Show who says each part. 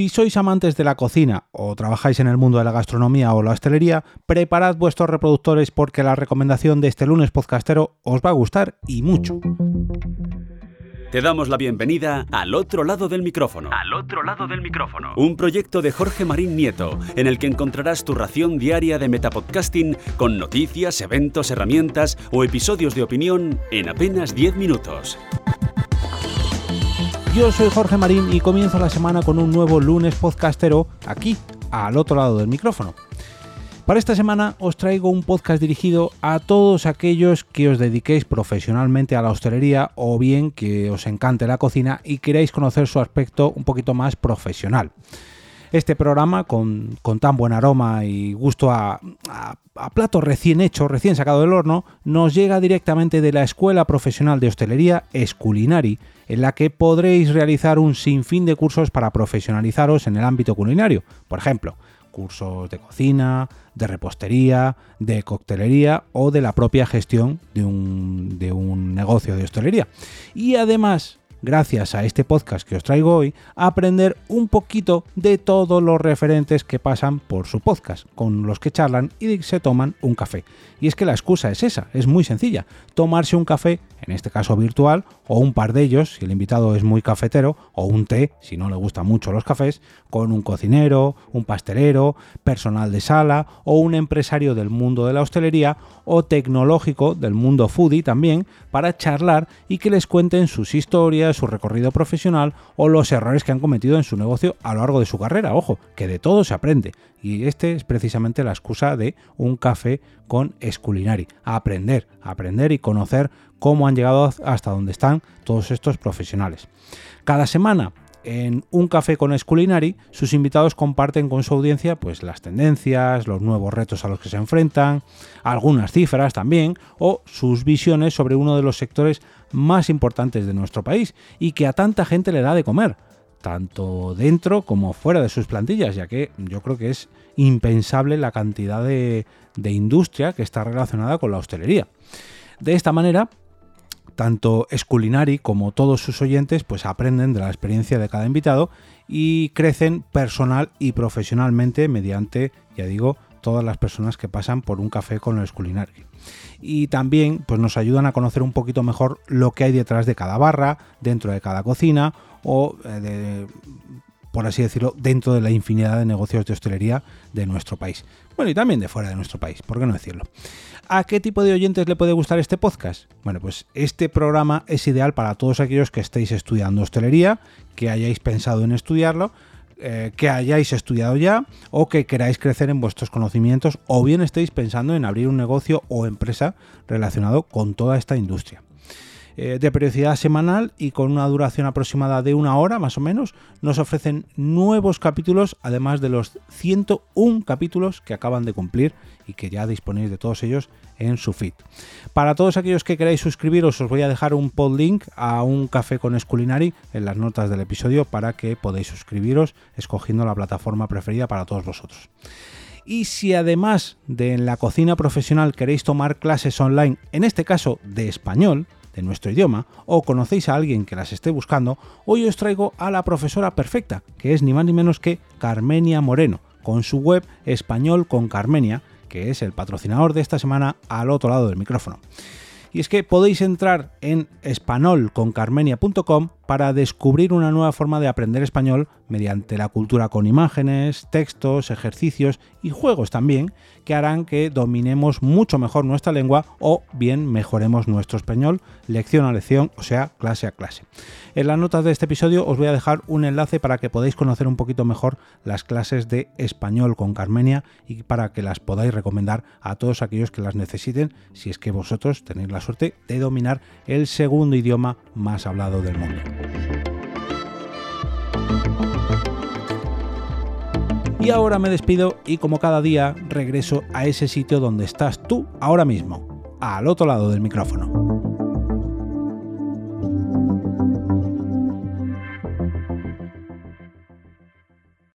Speaker 1: Si sois amantes de la cocina o trabajáis en el mundo de la gastronomía o la hostelería, preparad vuestros reproductores porque la recomendación de este lunes podcastero os va a gustar y mucho.
Speaker 2: Te damos la bienvenida al otro lado del micrófono.
Speaker 3: Al otro lado del micrófono.
Speaker 2: Un proyecto de Jorge Marín Nieto, en el que encontrarás tu ración diaria de metapodcasting con noticias, eventos, herramientas o episodios de opinión en apenas 10 minutos.
Speaker 1: Yo soy Jorge Marín y comienzo la semana con un nuevo lunes podcastero aquí, al otro lado del micrófono. Para esta semana os traigo un podcast dirigido a todos aquellos que os dediquéis profesionalmente a la hostelería o bien que os encante la cocina y queráis conocer su aspecto un poquito más profesional. Este programa, con, tan buen aroma y gusto a, a, plato recién hecho, recién sacado del horno, nos llega directamente de la Escuela Profesional de Hostelería Esculinari, en la que podréis realizar un sinfín de cursos para profesionalizaros en el ámbito culinario. Por ejemplo, cursos de cocina, de repostería, de coctelería o de la propia gestión de un, de un negocio de hostelería. Y además gracias a este podcast que os traigo hoy, aprender un poquito de todos los referentes que pasan por su podcast, con los que charlan y se toman un café. Y es que la excusa es esa, es muy sencilla, tomarse un café, en este caso virtual, o un par de ellos, si el invitado es muy cafetero, o un té, si no le gustan mucho los cafés, con un cocinero, un pastelero, personal de sala, o un empresario del mundo de la hostelería, o tecnológico del mundo foodie también, para charlar y que les cuenten sus historias, su recorrido profesional o los errores que han cometido en su negocio a lo largo de su carrera. Ojo, que de todo se aprende. Y este es precisamente la excusa de un café con Esculinari. Aprender, aprender y conocer cómo han llegado hasta donde están todos estos profesionales. Cada semana en Un Café con Esculinari, sus invitados comparten con su audiencia pues, las tendencias, los nuevos retos a los que se enfrentan, algunas cifras también, o sus visiones sobre uno de los sectores más importantes de nuestro país y que a tanta gente le da de comer, tanto dentro como fuera de sus plantillas, ya que yo creo que es impensable la cantidad de, de industria que está relacionada con la hostelería. De esta manera, tanto Esculinari como todos sus oyentes pues aprenden de la experiencia de cada invitado y crecen personal y profesionalmente mediante, ya digo, todas las personas que pasan por un café con el Esculinari. Y también pues nos ayudan a conocer un poquito mejor lo que hay detrás de cada barra, dentro de cada cocina o eh, por así decirlo, dentro de la infinidad de negocios de hostelería de nuestro país. Bueno, y también de fuera de nuestro país, ¿por qué no decirlo? ¿A qué tipo de oyentes le puede gustar este podcast? Bueno, pues este programa es ideal para todos aquellos que estéis estudiando hostelería, que hayáis pensado en estudiarlo, eh, que hayáis estudiado ya o que queráis crecer en vuestros conocimientos o bien estéis pensando en abrir un negocio o empresa relacionado con toda esta industria. Eh, de periodicidad semanal y con una duración aproximada de una hora más o menos, nos ofrecen nuevos capítulos, además de los 101 capítulos que acaban de cumplir y que ya disponéis de todos ellos en su feed. Para todos aquellos que queráis suscribiros, os voy a dejar un pod link a un café con Esculinari en las notas del episodio para que podáis suscribiros escogiendo la plataforma preferida para todos vosotros. Y si además de en la cocina profesional queréis tomar clases online, en este caso de español, de nuestro idioma o conocéis a alguien que las esté buscando, hoy os traigo a la profesora perfecta, que es ni más ni menos que Carmenia Moreno, con su web Español con Carmenia, que es el patrocinador de esta semana al otro lado del micrófono. Y es que podéis entrar en espanolconcarmenia.com para descubrir una nueva forma de aprender español mediante la cultura con imágenes, textos, ejercicios y juegos también, que harán que dominemos mucho mejor nuestra lengua o bien mejoremos nuestro español lección a lección, o sea, clase a clase. En las notas de este episodio os voy a dejar un enlace para que podáis conocer un poquito mejor las clases de español con Carmenia y para que las podáis recomendar a todos aquellos que las necesiten si es que vosotros tenéis la suerte de dominar el segundo idioma más hablado del mundo. Y ahora me despido y como cada día regreso a ese sitio donde estás tú ahora mismo, al otro lado del micrófono.